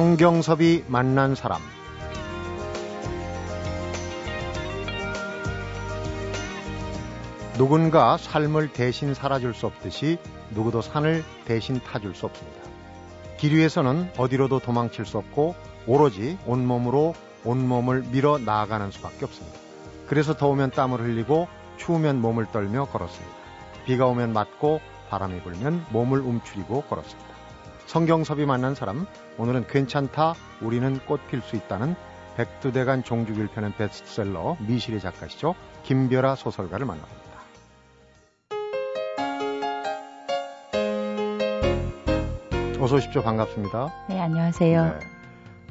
성경섭이 만난 사람 누군가 삶을 대신 살아줄 수 없듯이 누구도 산을 대신 타줄 수 없습니다. 길 위에서는 어디로도 도망칠 수 없고 오로지 온몸으로 온몸을 밀어 나아가는 수밖에 없습니다. 그래서 더우면 땀을 흘리고 추우면 몸을 떨며 걸었습니다. 비가 오면 맞고 바람이 불면 몸을 움츠리고 걸었습니다. 성경섭이 만난 사람, 오늘은 괜찮다, 우리는 꽃 필 수 있다는 백두대간 종주길 편의 베스트셀러 미실의 작가시죠. 김별아 소설가를 만납니다. 어서 오십시오. 반갑습니다. 네, 안녕하세요. 네.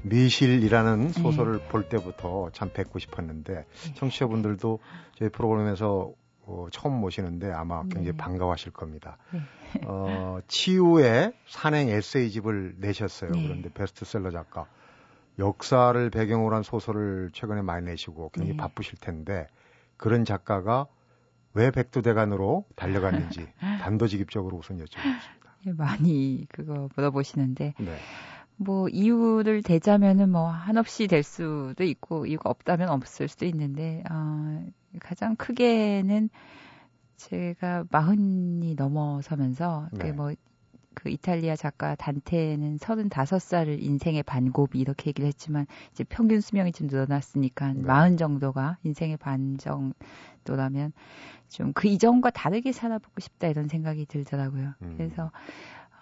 미실이라는 네. 소설을 네. 볼 때부터 참 뵙고 싶었는데 네. 청취자분들도 저희 프로그램에서 어, 처음 모시는데 아마 굉장히 네. 반가워하실 겁니다. 네. 어, 치유의 산행 에세이집을 내셨어요. 네. 그런데 베스트셀러 작가. 역사를 배경으로 한 소설을 최근에 많이 내시고 굉장히 바쁘실 텐데 그런 작가가 왜 백두대간으로 달려갔는지 단도직입적으로 우선 여쭤보겠습니다. 많이 그거 물어보시는데 네. 뭐 이유를 대자면은 뭐 한없이 될 수도 있고 이유가 없다면 없을 수도 있는데 어, 가장 크게는 제가 마흔이 넘어서면서 네. 뭐, 그 이탈리아 작가 단테는 35살을 인생의 반고비 이렇게 얘기를 했지만 이제 평균 수명이 좀 늘어났으니까 네. 40 정도가 인생의 반 정도라면 좀 그 이전과 다르게 살아보고 싶다 이런 생각이 들더라고요. 음. 그래서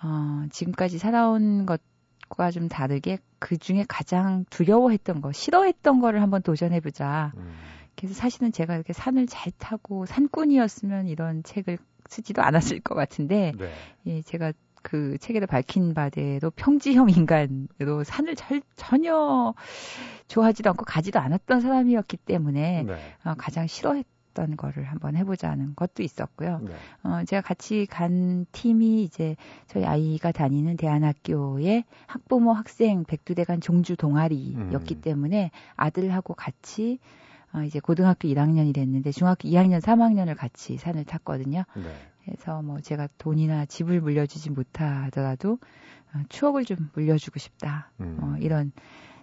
어 지금까지 살아온 것과 좀 다르게 그 중에 가장 두려워했던 거, 싫어했던 거를 한번 도전해 보자. 음. 그래서 사실은 제가 이렇게 산을 잘 타고 산꾼이었으면 이런 책을 쓰지도 않았을 것 같은데, 네. 예, 제가 그 책에도 밝힌 바대로 평지형 인간으로 산을 잘, 전혀 좋아하지도 않고 가지도 않았던 사람이었기 때문에 네. 어, 가장 싫어했던 거를 한번 해보자는 것도 있었고요. 네. 어, 제가 같이 간 팀이 이제 저희 아이가 다니는 대안학교의 학부모 학생 백두대간 종주 동아리였기 음. 때문에 아들하고 같이 어, 이제 고등학교 1학년이 됐는데 중학교 2학년, 3학년을 같이 산을 탔거든요. 네. 그래서 뭐 제가 돈이나 집을 물려주지 못하더라도 어, 추억을 좀 물려주고 싶다. 음. 어, 이런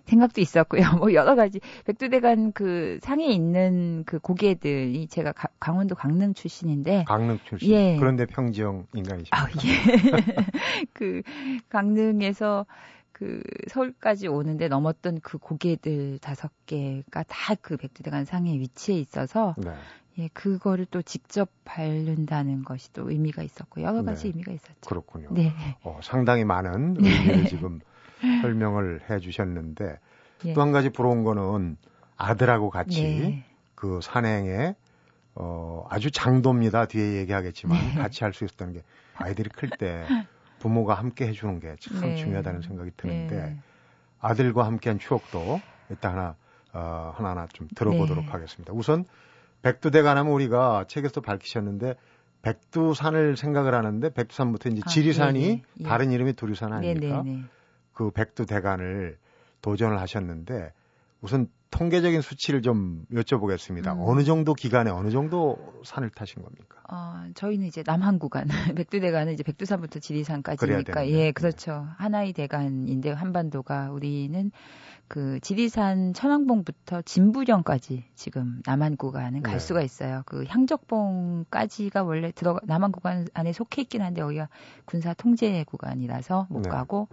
생각도 있었고요. 뭐 여러 가지 백두대간 그 상에 있는 그 고개들이 제가 가, 강원도 강릉 출신인데 강릉 출신. 예. 그런데 평지형 인간이시죠. 아, 예. 그 강릉에서 그 서울까지 오는데 넘었던 그 고개들 다섯 개가 다 그 백두대간 상에 위치해 있어서 네. 예, 그거를 또 직접 밟는다는 것이 또 의미가 있었고 여러 가지 네. 의미가 있었죠. 그렇군요. 네. 어, 상당히 많은 네. 의미를 지금 설명을 해 주셨는데 예. 또한 가지 부러운 거는 아들하고 같이 네. 그 산행에 어, 아주 장도입니다. 뒤에 얘기하겠지만 네. 같이 할 수 있었다는 게 아이들이 클 때 부모가 함께 해주는 게참 네. 중요하다는 생각이 드는데 네. 아들과 함께한 추억도 일단 하나 어, 하나하나 좀 들어보도록 네. 하겠습니다. 우선 백두대간 하면 우리가 책에서 밝히셨는데 백두산을 생각을 하는데 백두산부터 이제 아, 지리산이 네, 네. 예. 다른 이름이 두리산 아닙니까? 네, 그 백두대간을 도전을 하셨는데 우선 통계적인 수치를 좀 여쭤보겠습니다. 음. 어느 정도 기간에 어느 정도 산을 타신 겁니까? 어, 저희는 이제 남한 구간, 백두대간은 이제 백두산부터 지리산까지니까 예, 그렇죠. 하나의 대간인데 한반도가 우리는 그 지리산 천왕봉부터 진부령까지 지금 남한 구간은 갈 네. 수가 있어요. 그 향적봉까지가 원래 들어가 남한 구간 안에 속해 있긴 한데 여기가 군사 통제 구간이라서 못 네. 가고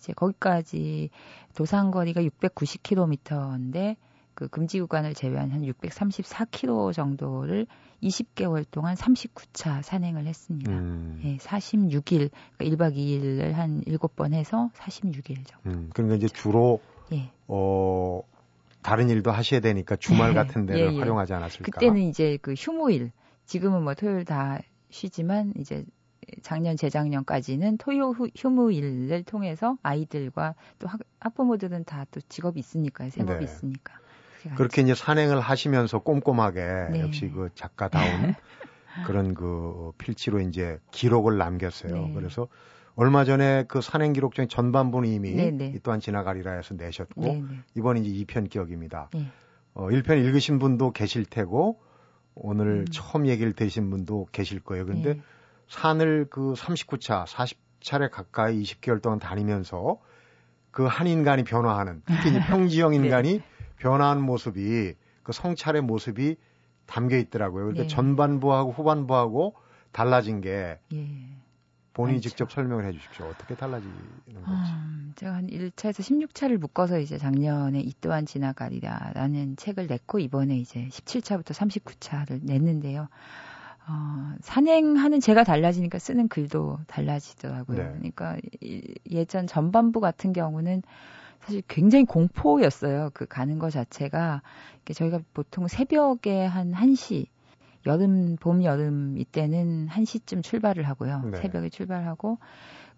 이제 거기까지 도상거리가 690km인데 그 금지 구간을 제외한 한 634km 정도를 20개월 동안 39차 산행을 했습니다. 음. 예, 46일, 그러니까 1박 2일을 한 7번 해서 46일 정도. 음, 그러니까 이제 주로 예. 어 다른 일도 하셔야 되니까 주말 네. 같은 데를 예, 예. 활용하지 않았을까? 그때는 이제 그 휴무일, 지금은 뭐 토요일 다 쉬지만 이제 작년 재작년까지는 토요 휴무일을 통해서 아이들과 또 학, 학부모들은 다 또 직업이 있으니까요. 생업이 네. 있으니까. 그렇게 이제 산행을 하시면서 꼼꼼하게 네. 역시 그 작가다운 그런 그 필치로 이제 기록을 남겼어요. 네. 그래서 얼마 전에 그 산행 기록 중에 전반부는 이미 네, 네. 이 또한 지나가리라 해서 내셨고 네, 이번 이제 2편 기억입니다. 어, 1편 읽으신 분도 계실 테고 오늘 음. 처음 얘기를 들으신 분도 계실 거예요. 그런데 산을 그 39차, 40차례 가까이 20개월 동안 다니면서 그 한 인간이 변화하는 특히 평지형 네. 인간이 네. 변화하는 모습이 그 성찰의 모습이 담겨 있더라고요. 그러니까 네. 전반부하고 후반부하고 달라진 게 예. 본인이 많죠. 직접 설명을 해 주십시오. 어떻게 달라지는 건지. 음, 제가 한 1차에서 16차를 묶어서 이제 작년에 이 또한 지나가리라라는 책을 냈고 이번에 이제 17차부터 39차를 냈는데요. 어, 산행하는 제가 달라지니까 쓰는 글도 달라지더라고요. 네. 그러니까 예전 전반부 같은 경우는 사실 굉장히 공포였어요. 그 가는 것 자체가 저희가 보통 새벽에 한 1시 여름, 봄, 여름 이때는 1시쯤 출발을 하고요. 네. 새벽에 출발하고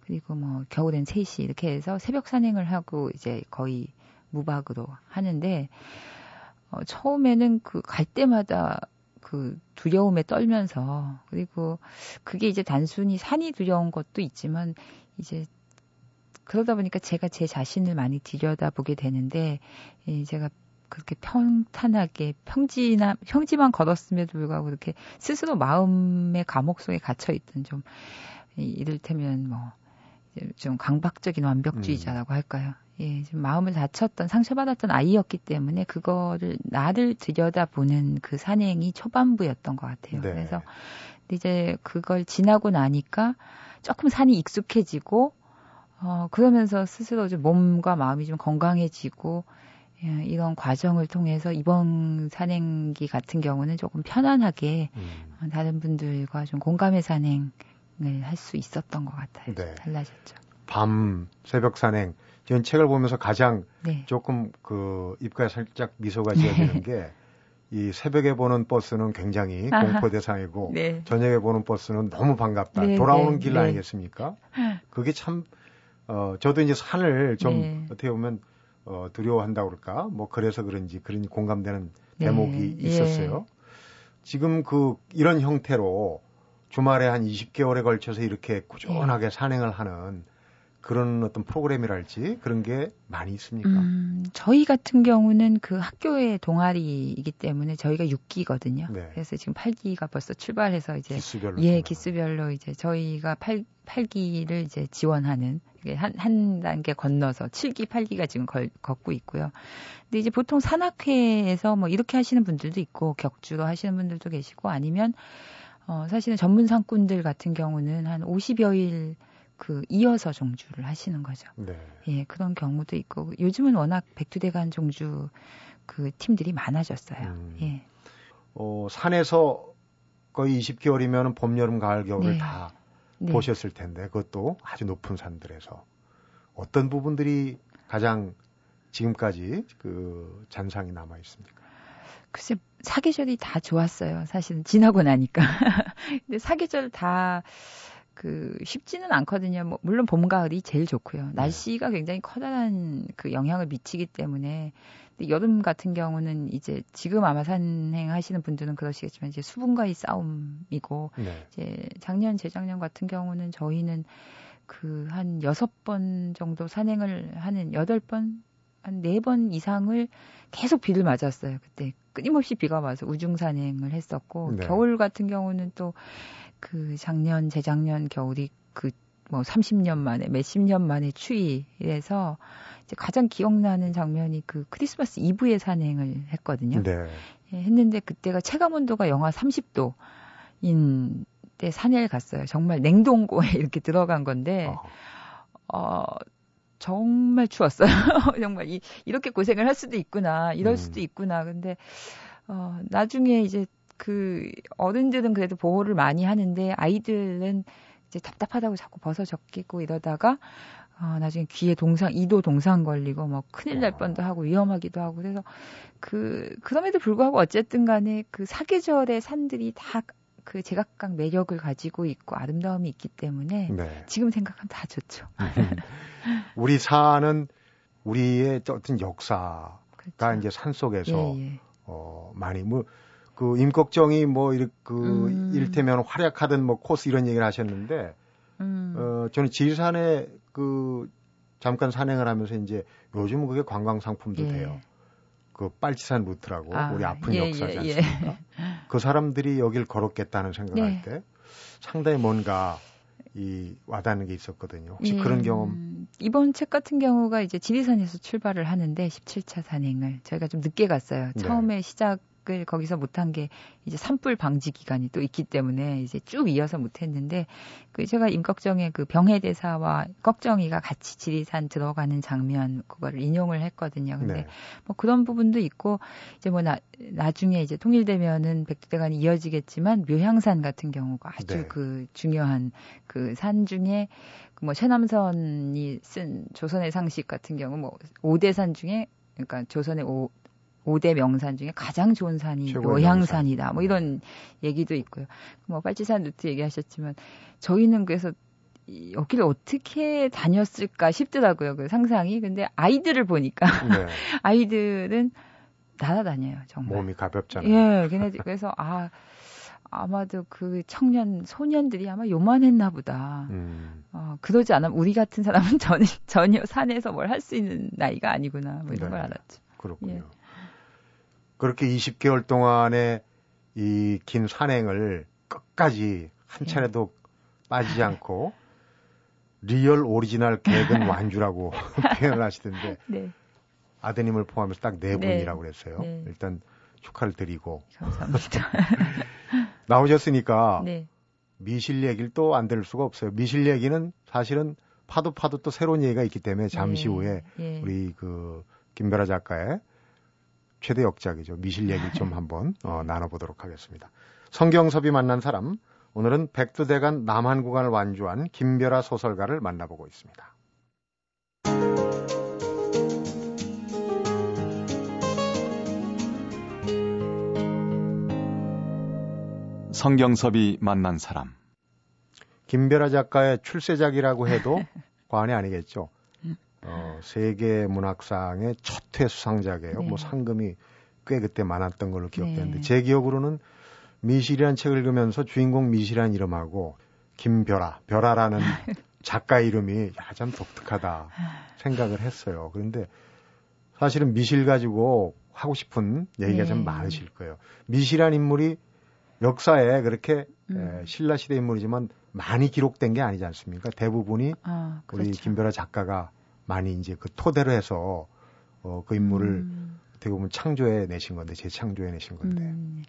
그리고 뭐 겨울엔 3시 이렇게 해서 새벽 산행을 하고 이제 거의 무박으로 하는데 어, 처음에는 그 갈 때마다 그 두려움에 떨면서 그리고 그게 이제 단순히 산이 두려운 것도 있지만 이제 그러다 보니까 제가 제 자신을 많이 들여다보게 되는데 이 제가 그렇게 평탄하게 평지나 평지만 걸었음에도 불구하고 그렇게 스스로 마음의 감옥 속에 갇혀 있던 좀 이를테면 뭐 좀 강박적인 완벽주의자라고 음. 할까요? 예, 좀 마음을 다쳤던 상처받았던 아이였기 때문에 그거를 나를 들여다보는 그 산행이 초반부였던 것 같아요. 네. 그래서 이제 그걸 지나고 나니까 조금 산이 익숙해지고 어 그러면서 스스로 좀 몸과 마음이 좀 건강해지고 예, 이런 과정을 통해서 이번 산행기 같은 경우는 조금 편안하게 음. 다른 분들과 좀 공감의 산행 을 할 수 있었던 것 같아요. 네. 달라졌죠. 밤 새벽 산행. 저는 책을 보면서 가장 네. 조금 그 입가에 살짝 미소가 지어지는 네. 게이 새벽에 보는 버스는 굉장히 공포 대상이고 네. 저녁에 보는 버스는 너무 반갑다. 네, 돌아오는 네, 길 아니겠습니까? 그게 참 어, 저도 이제 산을 좀 어떻게 보면 어, 두려워한다 그럴까? 뭐 그래서 그런지 그런 공감되는 네. 대목이 예. 있었어요. 예. 지금 그 이런 형태로 주말에 한 20개월에 걸쳐서 이렇게 꾸준하게 예. 산행을 하는 그런 어떤 프로그램이랄지 그런 게 많이 있습니까? 음, 저희 같은 경우는 그 학교의 동아리이기 때문에 저희가 6기거든요. 네. 그래서 지금 8기가 벌써 출발해서 이제 기수별로 예, 기수별로 이제 저희가 8 8기를 이제 지원하는 한, 한 단계 건너서 7기, 8기가 지금 걸, 걷고 있고요. 근데 이제 보통 산악회에서 뭐 이렇게 하시는 분들도 있고 격주로 하시는 분들도 계시고 아니면 어, 사실은 전문 상꾼들 같은 경우는 한 50여일 그 이어서 종주를 하시는 거죠. 네. 예, 그런 경우도 있고 요즘은 워낙 백두대간 종주 그 팀들이 많아졌어요. 음. 예. 어, 산에서 거의 20개월이면 봄, 여름, 가을, 겨울을 네. 다 네. 보셨을 텐데 그것도 아주 높은 산들에서 어떤 부분들이 가장 지금까지 그 잔상이 남아 있습니까? 글쎄 사계절이 다 좋았어요. 사실은 지나고 나니까. 근데 사계절 다 그 쉽지는 않거든요. 뭐 물론 봄 가을이 제일 좋고요. 네. 날씨가 굉장히 커다란 그 영향을 미치기 때문에 근데 여름 같은 경우는 이제 지금 아마 산행하시는 분들은 그러시겠지만 이제 수분과의 싸움이고 네. 이제 작년 재작년 같은 경우는 저희는 그 한 여섯 번 정도 산행을 하는 여덟 번 한 네 번 이상을 계속 비를 맞았어요. 그때 끊임없이 비가 와서 우중 산행을 했었고 네. 겨울 같은 경우는 또 그 작년 재작년 겨울이 그 뭐 30년 만에 몇십 년 만에 추위에서 이제 가장 기억나는 장면이 그 크리스마스 이브에 산행을 했거든요. 네. 예, 했는데 그때가 체감 온도가 영하 30도인 때 산에 갔어요. 정말 냉동고에 이렇게 들어간 건데 어, 어 정말 추웠어요. 정말 이, 이렇게 고생을 할 수도 있구나, 이럴 음. 수도 있구나. 근데 어 나중에 이제 그 어른들은 그래도 보호를 많이 하는데 아이들은 이제 답답하다고 자꾸 벗어 적기고 이러다가 어, 나중에 귀에 동상, 이도 동상 걸리고 뭐 큰일 날 뻔도 하고 위험하기도 하고 그래서 그, 그럼에도 불구하고 어쨌든 간에 그 사계절의 산들이 다 그 제각각 매력을 가지고 있고 아름다움이 있기 때문에 네. 지금 생각하면 다 좋죠. 우리 산은 우리의 어떤 역사가 그렇죠. 이제 산 속에서 예, 예. 어, 많이 뭐 그 임꺽정이 뭐 이렇게 그 음. 일테면 활약하던 뭐 코스 이런 얘기를 하셨는데 음. 어, 저는 지리산에 그 잠깐 산행을 하면서 이제 요즘은 그게 관광 상품도 예. 돼요. 그 빨치산 루트라고 아, 우리 아픈 예, 역사지 예, 예. 않습니까? 그 사람들이 여길 걸었겠다는 생각할 네. 때 상당히 뭔가 이 와닿는 게 있었거든요. 혹시 예, 그런 경험? 이번 책 같은 경우가 이제 지리산에서 출발을 하는데 17차 산행을 저희가 좀 늦게 갔어요. 네. 처음에 시작 을 거기서 못한 게 이제 산불 방지 기간이 또 있기 때문에 이제 쭉 이어서 못했는데 그 제가 임꺽정의 그 병해 대사와 꺽정이가 같이 지리산 들어가는 장면 그거를 인용을 했거든요. 근데 네. 뭐 그런 부분도 있고 이제 뭐 나, 나중에 이제 통일되면은 백두대간이 이어지겠지만 묘향산 같은 경우가 아주 네. 그 중요한 그 산 중에 그뭐 최남선이 쓴 조선의 상식 같은 경우 뭐 5대 산 중에 그러니까 조선의 오, 5대 명산 중에 가장 좋은 산이 노향산이다. 뭐 이런 얘기도 있고요. 뭐 빨치산 루트 얘기하셨지만 저희는 그래서 여기를 어떻게 다녔을까 싶더라고요. 그 상상이. 근데 아이들을 보니까 네. 아이들은 날아다녀요. 정말. 몸이 가볍잖아요. 예. 걔네 그래서 아 아마도 그 청년 소년들이 아마 요만했나 보다. 음. 어, 그러지 않으면 우리 같은 사람은 전, 전혀 산에서 뭘 할 수 있는 나이가 아니구나. 뭐 이런 네. 걸 알았죠. 그렇군요. 예. 그렇게 20개월 동안의 이 긴 산행을 끝까지 한 네. 차례도 빠지지 않고 real 오리지널 개근 완주라고 표현을 하시던데 네. 아드님을 포함해서 딱 네 분이라고 그랬어요. 네. 일단 축하를 드리고 감사합니다. 나오셨으니까 네. 미실 얘기를 또 안 들을 수가 없어요. 미실 얘기는 사실은 파도 파도 또 새로운 얘기가 있기 때문에 잠시 네. 후에 예. 우리 그 김별아 작가의 최대 역작이죠. 미실 얘기 좀 한번 어, 나눠보도록 하겠습니다. 성경섭이 만난 사람 오늘은 백두대간 남한 구간을 완주한 김별아 소설가를 만나보고 있습니다. 성경섭이 만난 사람 김별아 작가의 출세작이라고 해도 과언이 아니겠죠. 어, 세계 문학상의 첫 회 수상작이에요. 네. 뭐 상금이 꽤 그때 많았던 걸로 기억되는데 네. 제 기억으로는 미실이라는 책을 읽으면서 주인공 미실이라는 이름하고 김별아, 별아라는 작가 이름이 야, 참 독특하다 생각을 했어요. 그런데 사실은 미실 가지고 하고 싶은 얘기가 네. 참 많으실 거예요. 미실이라는 인물이 역사에 그렇게 음. 에, 신라 시대 인물이지만 많이 기록된 게 아니지 않습니까? 대부분이 아, 그렇죠. 우리 김별아 작가가 많이 이제 그 토대로 해서 어, 그 인물을 음. 어떻게 보면 창조해 내신 건데 재창조해 내신 건데. 음.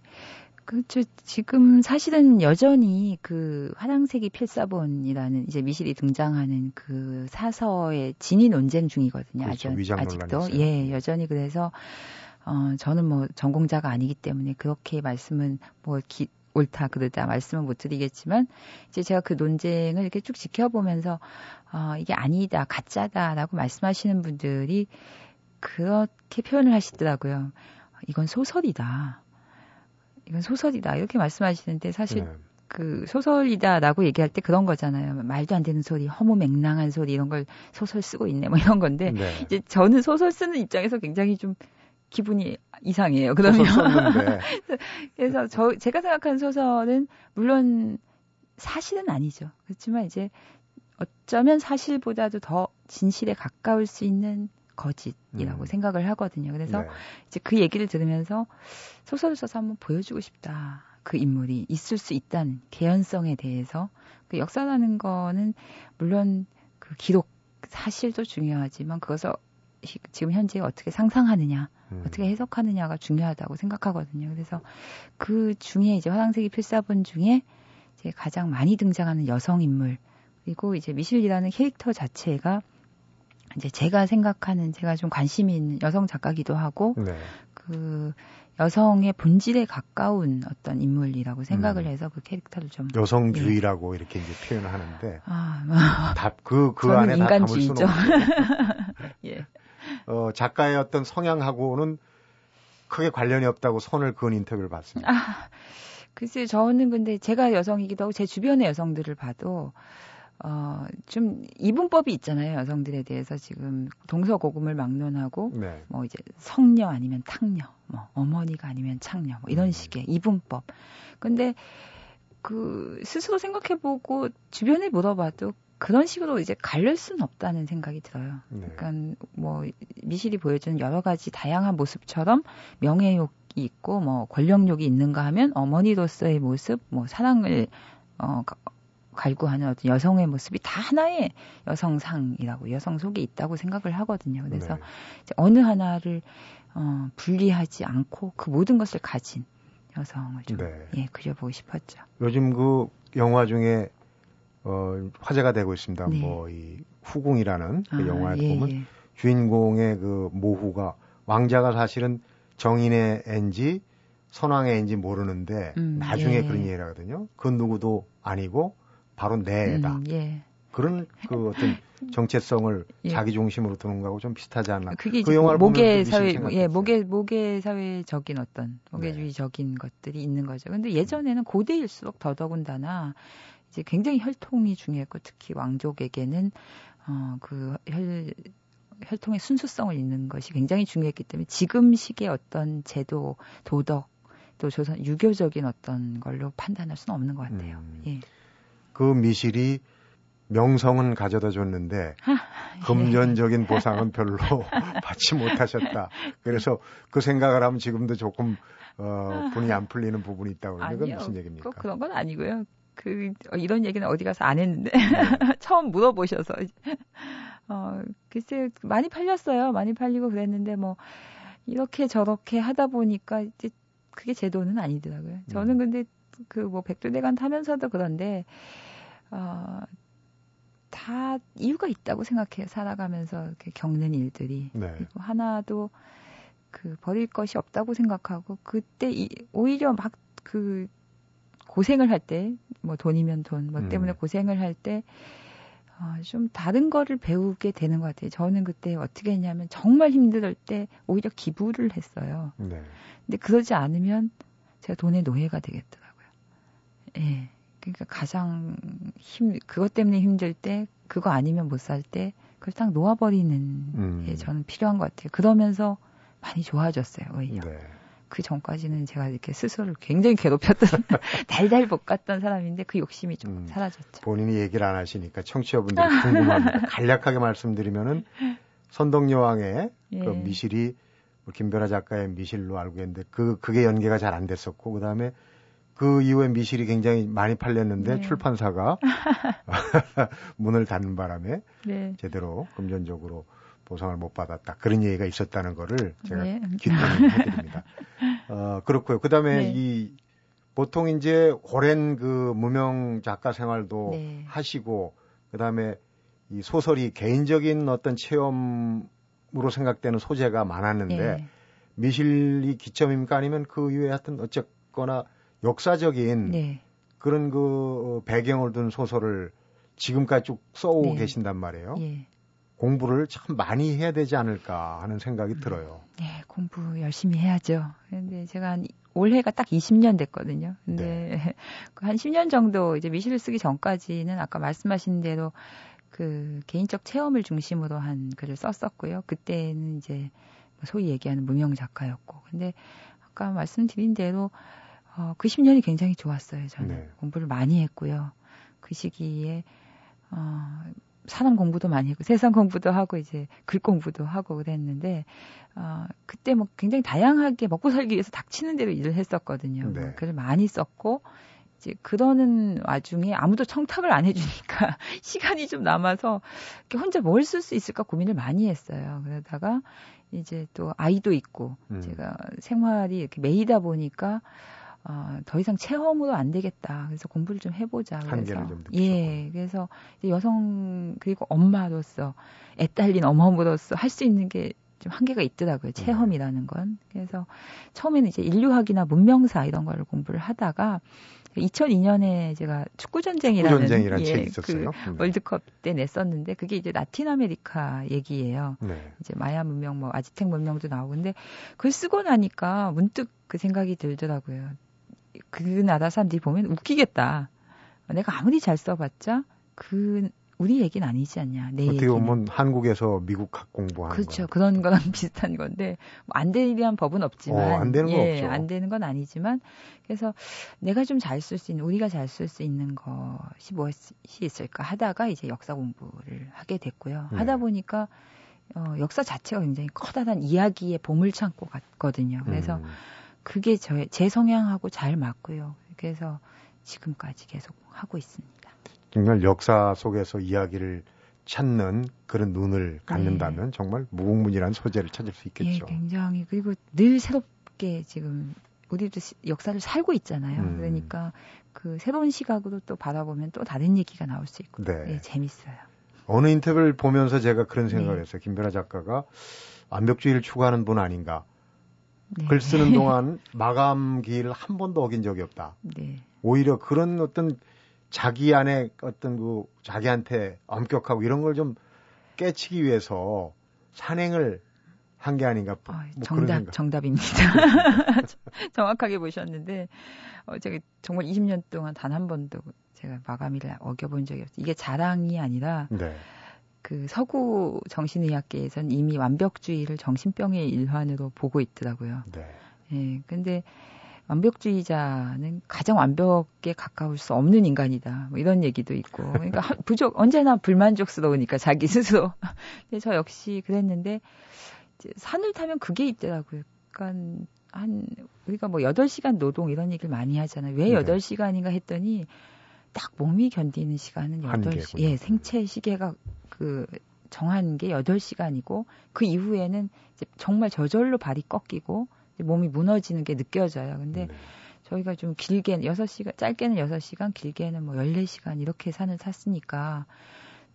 그렇죠. 지금 사실은 여전히 그 화랑색이 필사본이라는 이제 미실이 등장하는 그 사서의 진위 논쟁 중이거든요. 그렇죠. 아직, 아직도 예 여전히 그래서 어 저는 뭐 전공자가 아니기 때문에 그렇게 말씀은 뭐 기, 옳다 그르다 말씀은 못 드리겠지만 이제 제가 그 논쟁을 이렇게 쭉 지켜보면서 어 이게 아니다 가짜다라고 말씀하시는 분들이 그렇게 표현을 하시더라고요. 이건 소설이다. 이건 소설이다. 이렇게 말씀하시는데 사실 네. 그 소설이다라고 얘기할 때 그런 거잖아요. 말도 안 되는 소리, 허무맹랑한 소리 이런 걸 소설 쓰고 있네 뭐 이런 건데 네. 이제 저는 소설 쓰는 입장에서 굉장히 좀 기분이 이상해요. 그러면 그래서 저 제가 생각하는 소설은 물론 사실은 아니죠. 그렇지만 이제 어쩌면 사실보다도 더 진실에 가까울 수 있는 거짓이라고 음. 생각을 하거든요. 그래서 네. 이제 그 얘기를 들으면서 소설을 써서 한번 보여주고 싶다. 그 인물이 있을 수 있다는 개연성에 대해서 그 역사라는 거는 물론 그 기록 사실도 중요하지만 그것을 지금 현재 어떻게 상상하느냐, 음. 어떻게 해석하느냐가 중요하다고 생각하거든요. 그래서 그 중에 이제 화랑색이 필사본 중에 이제 가장 많이 등장하는 여성 인물 그리고 이제 미실이라는 캐릭터 자체가 이제 제가 생각하는 제가 좀 관심이 있는 여성 작가기도 하고 네. 그 여성의 본질에 가까운 어떤 인물이라고 생각을 음. 해서 그 캐릭터를 좀 여성주의라고 예. 이렇게 이제 표현을 하는데 아, 뭐. 답그 그 안에 인간주의죠. 다 담을 수는 예. 어, 작가의 어떤 성향하고는 크게 관련이 없다고 손을 그은 인터뷰를 봤습니다. 아, 글쎄 저는 근데 제가 여성이기도 하고 제 주변의 여성들을 봐도 어, 좀 이분법이 있잖아요. 여성들에 대해서 지금 동서고금을 막론하고 네. 뭐 이제 성녀 아니면 탕녀, 뭐 어머니가 아니면 창녀 뭐 이런 음. 식의 이분법. 근데 그 스스로 생각해 보고 주변에 물어봐도 그런 식으로 이제 갈릴 수는 없다는 생각이 들어요. 네. 그러니까 뭐 미실이 보여주는 여러 가지 다양한 모습처럼 명예욕이 있고 뭐 권력욕이 있는가 하면 어머니로서의 모습, 뭐 사랑을 어 갈구하는 어떤 여성의 모습이 다 하나의 여성상이라고 여성 속에 있다고 생각을 하거든요. 그래서 네. 어느 하나를 어, 분리하지 않고 그 모든 것을 가진 여성을 좀 네. 예, 그려보고 싶었죠. 요즘 그 영화 중에 어, 화제가 되고 있습니다. 네. 뭐이 후궁이라는 그 아, 영화에 예, 보면 예. 주인공의 그 모후가 왕자가 사실은 정인의 앤지 선왕의 앤지 모르는데 음, 나중에 예. 그런 얘기를 하거든요. 그 누구도 아니고 바로 내 애다. 음, 예. 그런 그 어떤 정체성을 예. 자기 중심으로 두는 거하고 좀 비슷하지 않나. 그게 그 영화를 모계 사회 예, 모계 모계 사회적인 어떤 모계주의적인 네. 것들이 있는 거죠. 근데 예전에는 고대일수록 더더군다나 이제 굉장히 혈통이 중요했고 특히 왕족에게는 어 그 혈 혈통의 순수성을 잇는 것이 굉장히 중요했기 때문에 지금 시기의 어떤 제도, 도덕, 또 조선 유교적인 어떤 걸로 판단할 수는 없는 것 같아요. 음. 예. 그 미실이 명성은 가져다 줬는데 금전적인 보상은 별로 받지 못하셨다. 그래서 그 생각을 하면 지금도 조금 어, 분이 안 풀리는 부분이 있다고 그러는 건 무슨 얘기입니까? 꼭 그런 건 아니고요. 그 어, 이런 얘기는 어디 가서 안 했는데 네. 처음 물어보셔서 어 글쎄 많이 팔렸어요. 많이 팔리고 그랬는데 뭐 이렇게 저렇게 하다 보니까 이제 그게 제 돈은 아니더라고요. 저는 음. 근데 그 뭐 백두대간 타면서도 그런데 어, 다 이유가 있다고 생각해요. 살아가면서 이렇게 겪는 일들이. 네. 그리고 하나도 그 버릴 것이 없다고 생각하고 그때 이, 오히려 막 그 고생을 할 때 뭐 돈이면 돈 뭐 때문에 음. 고생을 할 때 어, 좀 다른 거를 배우게 되는 것 같아요. 저는 그때 어떻게 했냐면 정말 힘들 때 오히려 기부를 했어요. 네. 근데 그러지 않으면 제가 돈의 노예가 되겠더라고요. 예. 그러니까 가장 힘 그것 때문에 힘들 때 그거 아니면 못 살 때 그걸 딱 놓아버리는 음. 게 저는 필요한 것 같아요. 그러면서 많이 좋아졌어요 오히려. 네. 그 전까지는 제가 이렇게 스스로를 굉장히 괴롭혔던 달달 볶았던 사람인데 그 욕심이 좀 음, 사라졌죠. 본인이 얘기를 안 하시니까 청취자분들이 궁금합니다. 간략하게 말씀드리면은 선덕여왕의 예. 그 미실이 뭐 김변아 작가의 미실로 알고 있는데 그 그게 연계가 잘 안 됐었고 그다음에 그 이후에 미실이 굉장히 많이 팔렸는데 네. 출판사가 문을 닫는 바람에 네. 제대로 금전적으로 보상을 못 받았다. 그런 얘기가 있었다는 거를 제가 네. 기대해드립니다. 어, 그렇고요. 그 다음에 네. 이 보통 이제 오랜 그 무명 작가 생활도 네. 하시고 그 다음에 이 소설이 개인적인 어떤 체험으로 생각되는 소재가 많았는데 네. 미실이 기점입니까 아니면 그 이후에 하여튼 어쨌거나 역사적인 네. 그런 그 배경을 둔 소설을 지금까지 쭉 써오고 네. 계신단 말이에요. 예. 공부를 참 많이 해야 되지 않을까 하는 생각이 들어요. 네, 공부 열심히 해야죠. 근데 제가 한 올해가 딱 20년 됐거든요. 근데 네. 한 10년 정도 이제 미실을 쓰기 전까지는 아까 말씀하신 대로 그 개인적 체험을 중심으로 한 글을 썼었고요. 그때는 이제 소위 얘기하는 무명 작가였고. 근데 아까 말씀드린 대로 어, 그 10년이 굉장히 좋았어요. 저는 네. 공부를 많이 했고요. 그 시기에 어, 사람 공부도 많이 했고 세상 공부도 하고 이제 글 공부도 하고 그랬는데 어 그때 뭐 굉장히 다양하게 먹고 살기 위해서 닥치는 대로 일을 했었거든요. 네. 뭐 글을 많이 썼고 이제 그러는 와중에 아무도 청탁을 안 해주니까 시간이 좀 남아서 이렇게 혼자 뭘 쓸 수 있을까 고민을 많이 했어요. 그러다가 이제 또 아이도 있고 음. 제가 생활이 이렇게 매이다 보니까 어, 더 이상 체험으로 안 되겠다. 그래서 공부를 좀 해보자. 그래서 예, 그래서 여성 그리고 엄마로서 애 딸린 어머로서 할 수 있는 게 좀 한계가 있더라고요. 네. 체험이라는 건. 그래서 처음에는 이제 인류학이나 문명사 이런 거를 공부를 하다가 2002년에 제가 축구 전쟁이라는 예, 그 네. 월드컵 때 냈었는데 그게 이제 라틴 아메리카 얘기예요. 네. 이제 마야 문명 뭐 아즈텍 문명도 나오고 근데 그걸 쓰고 나니까 문득 그 생각이 들더라고요. 그 나라 사람들이 보면 웃기겠다. 내가 아무리 잘 써봤자 그 우리 얘기는 아니지 않냐. 내 어떻게 얘기는. 보면 한국에서 미국학 공부하는 그렇죠. 거. 그런 거랑 비슷한 건데 뭐 안 되리란 법은 없지만 어, 안 되는 건 예, 없죠. 안 되는 건 아니지만 그래서 내가 좀 잘 쓸 수 있는 우리가 잘 쓸 수 있는 것이 무엇이 있을까 하다가 이제 역사 공부를 하게 됐고요. 네. 하다 보니까 어, 역사 자체가 굉장히 커다란 이야기의 보물 창고 같거든요. 그래서 음. 그게 저, 제 성향하고 잘 맞고요. 그래서 지금까지 계속 하고 있습니다. 정말 역사 속에서 이야기를 찾는 그런 눈을 갖는다면 네. 정말 무궁무진한 소재를 찾을 수 있겠죠. 예, 굉장히 그리고 늘 새롭게 지금 우리도 역사를 살고 있잖아요. 음. 그러니까 그 새로운 시각으로 또 바라보면 또 다른 얘기가 나올 수 있고 네. 예, 재밌어요. 어느 인터뷰를 보면서 제가 그런 생각을 네. 했어요. 김변아 작가가 완벽주의를 추구하는 분 아닌가. 네. 글 쓰는 동안 마감 기일을 한 번도 어긴 적이 없다. 네. 오히려 그런 어떤 자기 안에 어떤 그 자기한테 엄격하고 이런 걸 좀 깨치기 위해서 산행을 한 게 아닌가. 뭐 정답, 정답입니다. 정확하게 보셨는데, 어, 제가 정말 20년 동안 단 한 번도 제가 마감일을 어겨본 적이 없어요. 이게 자랑이 아니라, 네. 그 서구 정신의학계에선 이미 완벽주의를 정신병의 일환으로 보고 있더라고요. 네. 예, 근데 완벽주의자는 가장 완벽에 가까울 수 없는 인간이다. 뭐 이런 얘기도 있고. 그러니까 부족, 언제나 불만족스러우니까 자기 스스로. 근데 저 역시 그랬는데, 산을 타면 그게 있더라고요. 그러니까 한, 우리가 뭐 8시간 노동 이런 얘기를 많이 하잖아요. 왜 네. 8시간인가 했더니, 딱 몸이 견디는 시간은 8시. 예, 생체 시계가 그 정한 게 8시간이고, 그 이후에는 이제 정말 저절로 발이 꺾이고, 몸이 무너지는 게 느껴져요. 근데 네. 저희가 좀 길게 6시간, 짧게는 6시간, 길게는 뭐 14시간 이렇게 산을 탔으니까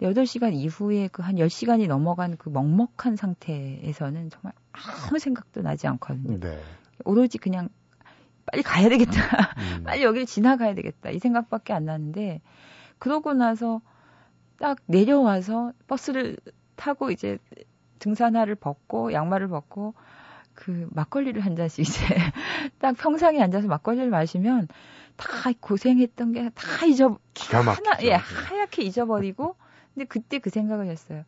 8시간 이후에 그한 10시간이 넘어간 그 먹먹한 상태에서는 정말 아무 생각도 나지 않거든요. 네. 오로지 그냥 빨리 가야 되겠다. 음. 빨리 여길 지나가야 되겠다. 이 생각밖에 안 나는데 그러고 나서 딱 내려와서 버스를 타고 이제 등산화를 벗고 양말을 벗고 그 막걸리를 한 잔씩 이제 딱 평상에 앉아서 막걸리를 마시면 다 고생했던 게 다 잊어 하나 예 하얗게 잊어버리고 근데 그때 그 생각을 했어요.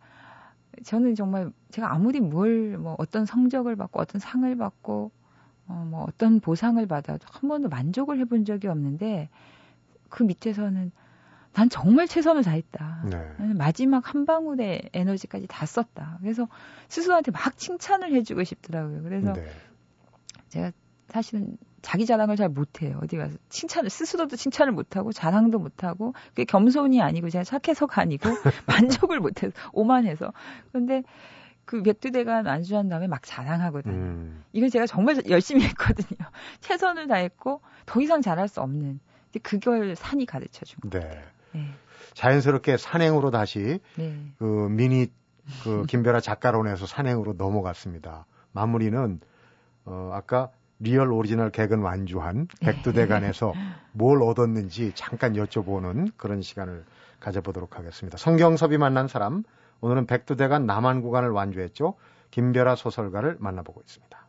저는 정말 제가 아무리 뭘 뭐 어떤 성적을 받고 어떤 상을 받고 어, 뭐 어떤 보상을 받아도 한 번도 만족을 해본 적이 없는데 그 밑에서는 난 정말 최선을 다했다. 네. 마지막 한 방울의 에너지까지 다 썼다. 그래서 스스로한테 막 칭찬을 해주고 싶더라고요. 그래서 네. 제가 사실은 자기 자랑을 잘 못해요. 어디 가서 칭찬을 스스로도 칭찬을 못하고 자랑도 못하고 그게 겸손이 아니고 제가 착해서가 아니고 만족을 못해서 오만해서 그런데 그 백두대간 안주한 다음에 막 자랑하거든요. 음. 이건 제가 정말 열심히 했거든요. 최선을 다했고 더 이상 잘할 수 없는. 그걸 산이 가르쳐 준 거예요. 네. 네. 자연스럽게 산행으로 다시 네. 그 미니 그 김별아 작가론에서 산행으로 넘어갔습니다. 마무리는 어 아까 real 오리지널 개근 완주한 백두대간에서 뭘 얻었는지 잠깐 여쭤보는 그런 시간을 가져보도록 하겠습니다. 성경섭이 만난 사람 오늘은 백두대간 남한 구간을 완주했죠. 김별아 소설가를 만나보고 있습니다.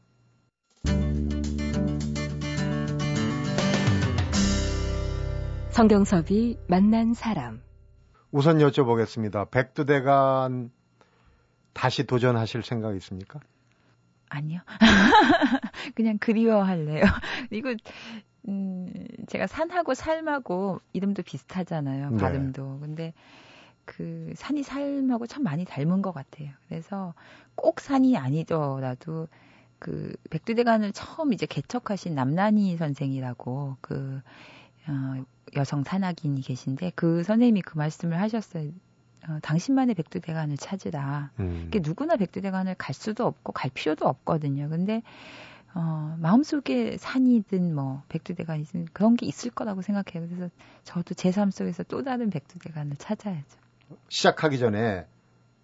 성경섭이 만난 사람. 우선 여쭤보겠습니다. 백두대간 다시 도전하실 생각 있습니까? 아니요. 그냥 그리워할래요. 이거 음, 제가 산하고 삶하고 이름도 비슷하잖아요. 네. 발음도. 네. 근데 그 산이 삶하고 참 많이 닮은 것 같아요. 그래서 꼭 산이 아니더라도 그 백두대간을 처음 이제 개척하신 남난희 선생이라고 그 어, 여성 산악인이 계신데 그 선생님이 그 말씀을 하셨어요. 어, 당신만의 백두대간을 찾으라. 음. 이게 누구나 백두대간을 갈 수도 없고 갈 필요도 없거든요. 근데 어, 마음속에 산이든 뭐 백두대간이든 그런 게 있을 거라고 생각해요. 그래서 저도 제 삶 속에서 또 다른 백두대간을 찾아야죠. 시작하기 전에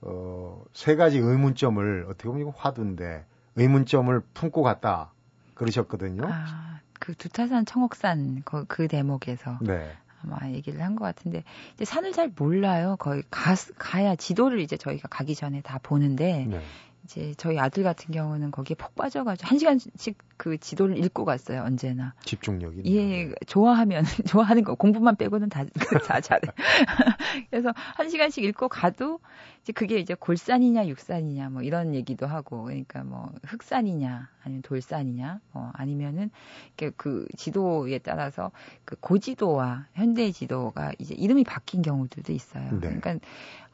어, 세 가지 의문점을 어떻게 보면 이거 화두인데 의문점을 품고 갔다 그러셨거든요. 아. 그 두타산 청옥산 그, 그 대목에서 네. 아마 얘기를 한 것 같은데 이제 산을 잘 몰라요. 거의 가, 가야 지도를 이제 저희가 가기 전에 다 보는데 네. 이제 저희 아들 같은 경우는 거기에 폭 빠져가지고 한 시간씩 그 지도를 읽고 갔어요 언제나. 집중력이. 예, 좋아하면 좋아하는 거 공부만 빼고는 다다 잘해. 그래서 한 시간씩 읽고 가도 이제 그게 이제 골산이냐 육산이냐 뭐 이런 얘기도 하고 그러니까 뭐 흑산이냐 아니면 돌산이냐 뭐 아니면은 그 지도에 따라서 그 고지도와 현대 지도가 이제 이름이 바뀐 경우들도 있어요. 네. 그러니까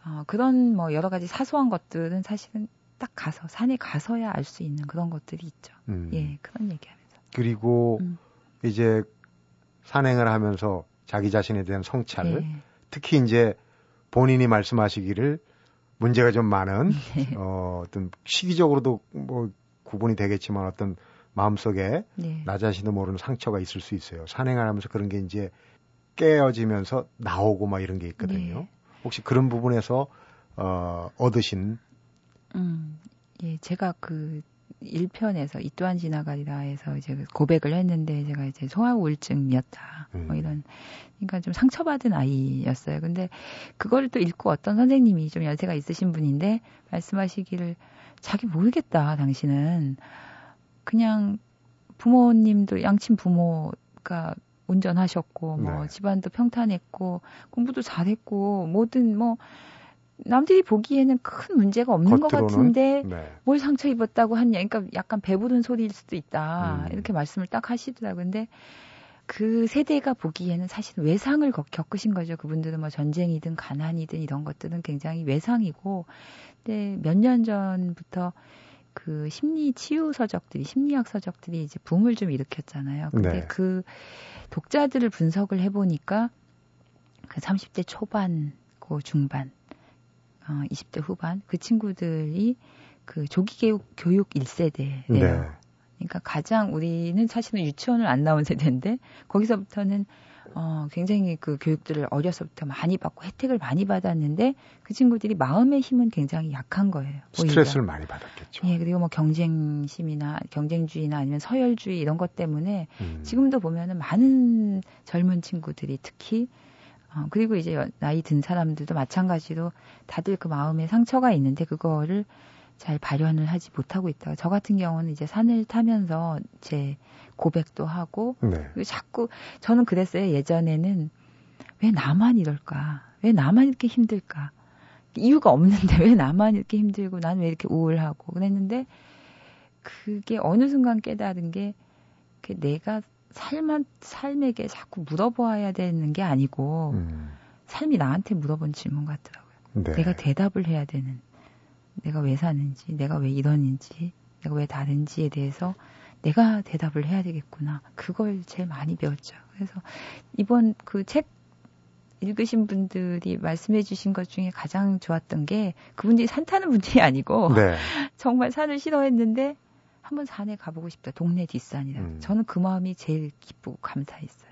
어, 그런 뭐 여러 가지 사소한 것들은 사실은 딱 가서 산에 가서야 알 수 있는 그런 것들이 있죠. 음. 예, 그런 얘기하면서. 그리고 음. 이제 산행을 하면서 자기 자신에 대한 성찰, 예. 특히 이제 본인이 말씀하시기를 문제가 좀 많은 네. 어, 어떤 시기적으로도 뭐 구분이 되겠지만 어떤 마음속에 네. 나 자신도 모르는 상처가 있을 수 있어요. 산행을 하면서 그런 게 이제 깨어지면서 나오고 막 이런 게 있거든요. 네. 혹시 그런 부분에서 어, 얻으신 음, 예, 제가 그 1편에서 이 또한 지나가리라해서 이제 고백을 했는데 제가 이제 소아 우울증이었다. 뭐 음. 뭐 이런 그러니까 좀 상처받은 아이였어요. 근데 그거를 또 읽고 어떤 선생님이 좀 연세가 있으신 분인데 말씀하시기를 자기 모르겠다. 당신은 그냥 부모님도 양친 부모가 운전하셨고 뭐 네. 집안도 평탄했고 공부도 잘했고 뭐든 뭐 남들이 보기에는 큰 문제가 없는 것 같은데 네. 뭘 상처 입었다고 하냐. 그러니까 약간 배부른 소리일 수도 있다. 음. 이렇게 말씀을 딱 하시더라고요. 근데 그 세대가 보기에는 사실 외상을 겪으신 거죠. 그분들은 뭐 전쟁이든 가난이든 이런 것들은 굉장히 외상이고, 근데 몇 년 전부터 그 심리 치유 서적들이 심리학 서적들이 이제 붐을 좀 일으켰잖아요. 근데 네. 그 독자들을 분석을 해보니까 그 30대 초반, 고 중반 어, 20대 후반 그 친구들이 그 조기 교육 교육 1세대예요. 네. 그러니까 가장 우리는 사실은 유치원을 안 나온 세대인데 거기서부터는 어, 굉장히 그 교육들을 어려서부터 많이 받고 혜택을 많이 받았는데 그 친구들이 마음의 힘은 굉장히 약한 거예요. 스트레스를 오히려. 많이 받았겠죠. 예, 그리고 뭐 경쟁심이나 경쟁주의나 아니면 서열주의 이런 것 때문에 음. 지금도 보면은 많은 젊은 친구들이 특히 어, 그리고 이제 나이 든 사람들도 마찬가지로 다들 그 마음에 상처가 있는데 그거를 잘 발현을 하지 못하고 있다. 저 같은 경우는 이제 산을 타면서 제 고백도 하고 네. 자꾸 저는 그랬어요. 예전에는 왜 나만 이럴까? 왜 나만 이렇게 힘들까? 이유가 없는데 왜 나만 이렇게 힘들고 난 왜 이렇게 우울하고 그랬는데 그게 어느 순간 깨달은 게 내가 삶한 삶에게 자꾸 물어보아야 되는 게 아니고 음. 삶이 나한테 물어본 질문 같더라고요. 네. 내가 대답을 해야 되는 내가 왜 사는지, 내가 왜 이러는지, 내가 왜 다른지에 대해서 내가 대답을 해야 되겠구나. 그걸 제일 많이 배웠죠. 그래서 이번 그 책 읽으신 분들이 말씀해 주신 것 중에 가장 좋았던 게 그분들이 산 타는 분들이 아니고 네. 정말 산을 싫어했는데 한번 산에 가보고 싶다. 동네 뒷산이라. 음. 저는 그 마음이 제일 기쁘고 감사했어요.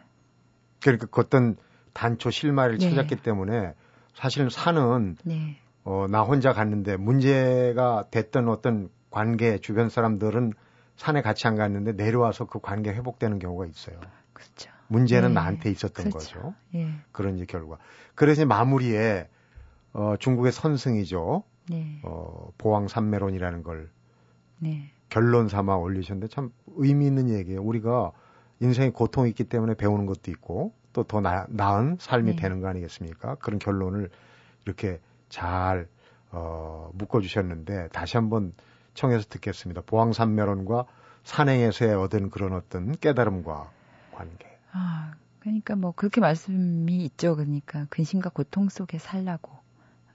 그러니까 그 어떤 단초 실마리를 네. 찾았기 때문에 사실은 산은 네. 어, 나 혼자 갔는데 문제가 됐던 어떤 관계 주변 사람들은 산에 같이 안 갔는데 내려와서 그 관계 회복되는 경우가 있어요. 그렇죠. 문제는 네. 나한테 있었던 그렇죠. 거죠. 예. 그런 이제 결과. 그래서 마무리에 어, 중국의 선승이죠. 네. 어, 보왕 삼매론이라는 걸 네. 결론 삼아 올리셨는데 참 의미 있는 얘기예요. 우리가 인생에 고통이 있기 때문에 배우는 것도 있고 또 더 나은 삶이 네. 되는 거 아니겠습니까? 그런 결론을 이렇게 잘 어, 묶어주셨는데 다시 한번 청해서 듣겠습니다. 보왕산매론과 산행에서의 얻은 그런 어떤 깨달음과 관계. 아, 그러니까 뭐 그렇게 말씀이 있죠. 그러니까 근심과 고통 속에 살라고.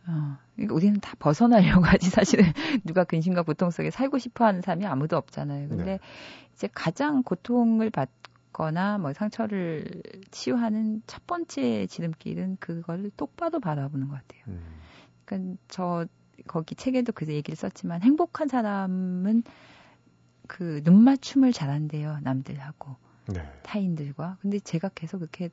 어, 그러니까 우리는 다 벗어나려고 하지 사실은 누가 근심과 고통 속에 살고 싶어하는 사람이 아무도 없잖아요. 근데 네. 이제 가장 고통을 받거나 뭐 상처를 치유하는 첫 번째 지름길은 그걸 똑바로 바라보는 것 같아요. 음. 그러니까 저 거기 책에도 그 얘기를 썼지만 행복한 사람은 그 눈맞춤을 잘한대요 남들하고 네. 타인들과. 근데 제가 계속 그렇게 예,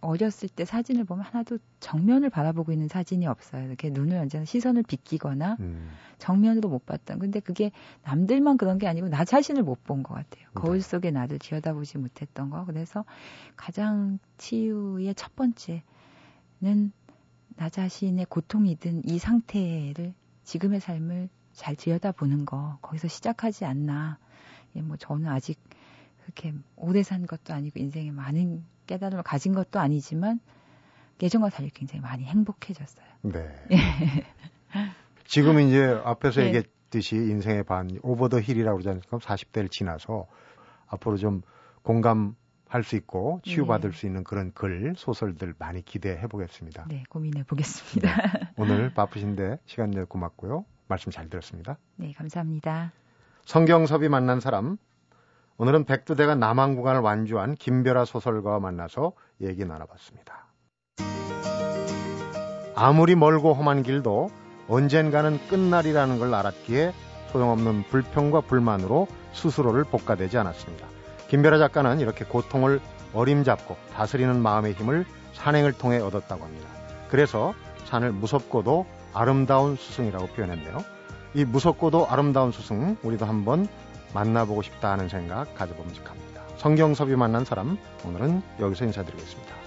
어렸을 때 사진을 보면 하나도 정면을 바라보고 있는 사진이 없어요. 이렇게 눈을 언제나 시선을 비끼거나 음. 정면으로 못 봤던. 근데 그게 남들만 그런 게 아니고 나 자신을 못 본 것 같아요. 네. 거울 속에 나를 들여다보지 못했던 거. 그래서 가장 치유의 첫 번째는 나 자신의 고통이든 이 상태를 지금의 삶을 잘 들여다보는 거 거기서 시작하지 않나. 예, 뭐 저는 아직 그렇게 오래 산 것도 아니고 인생에 많은 깨달음을 가진 것도 아니지만 예전과 달리 굉장히 많이 행복해졌어요. 네. 지금 이제 앞에서 네. 얘기했듯이 인생의 반 over the hill이라고 그러지 않습니까? 40대를 지나서 앞으로 좀 공감할 수 있고 치유받을 네. 수 있는 그런 글, 소설들 많이 기대해 보겠습니다. 네, 고민해 보겠습니다. 네. 오늘 바쁘신데 시간 내 고맙고요. 말씀 잘 들었습니다. 네, 감사합니다. 성경섭이 만난 사람 오늘은 백두대가 남한 구간을 완주한 김별아 소설가와 만나서 얘기 나눠봤습니다. 아무리 멀고 험한 길도 언젠가는 끝날이라는 걸 알았기에 소용없는 불평과 불만으로 스스로를 복가되지 않았습니다. 김별아 작가는 이렇게 고통을 어림잡고 다스리는 마음의 힘을 산행을 통해 얻었다고 합니다. 그래서 산을 무섭고도 아름다운 스승이라고 표현했네요. 이 무섭고도 아름다운 스승 우리도 한번 만나보고 싶다 하는 생각 가져봄직합니다. 성경섭이 만난 사람 오늘은 여기서 인사드리겠습니다.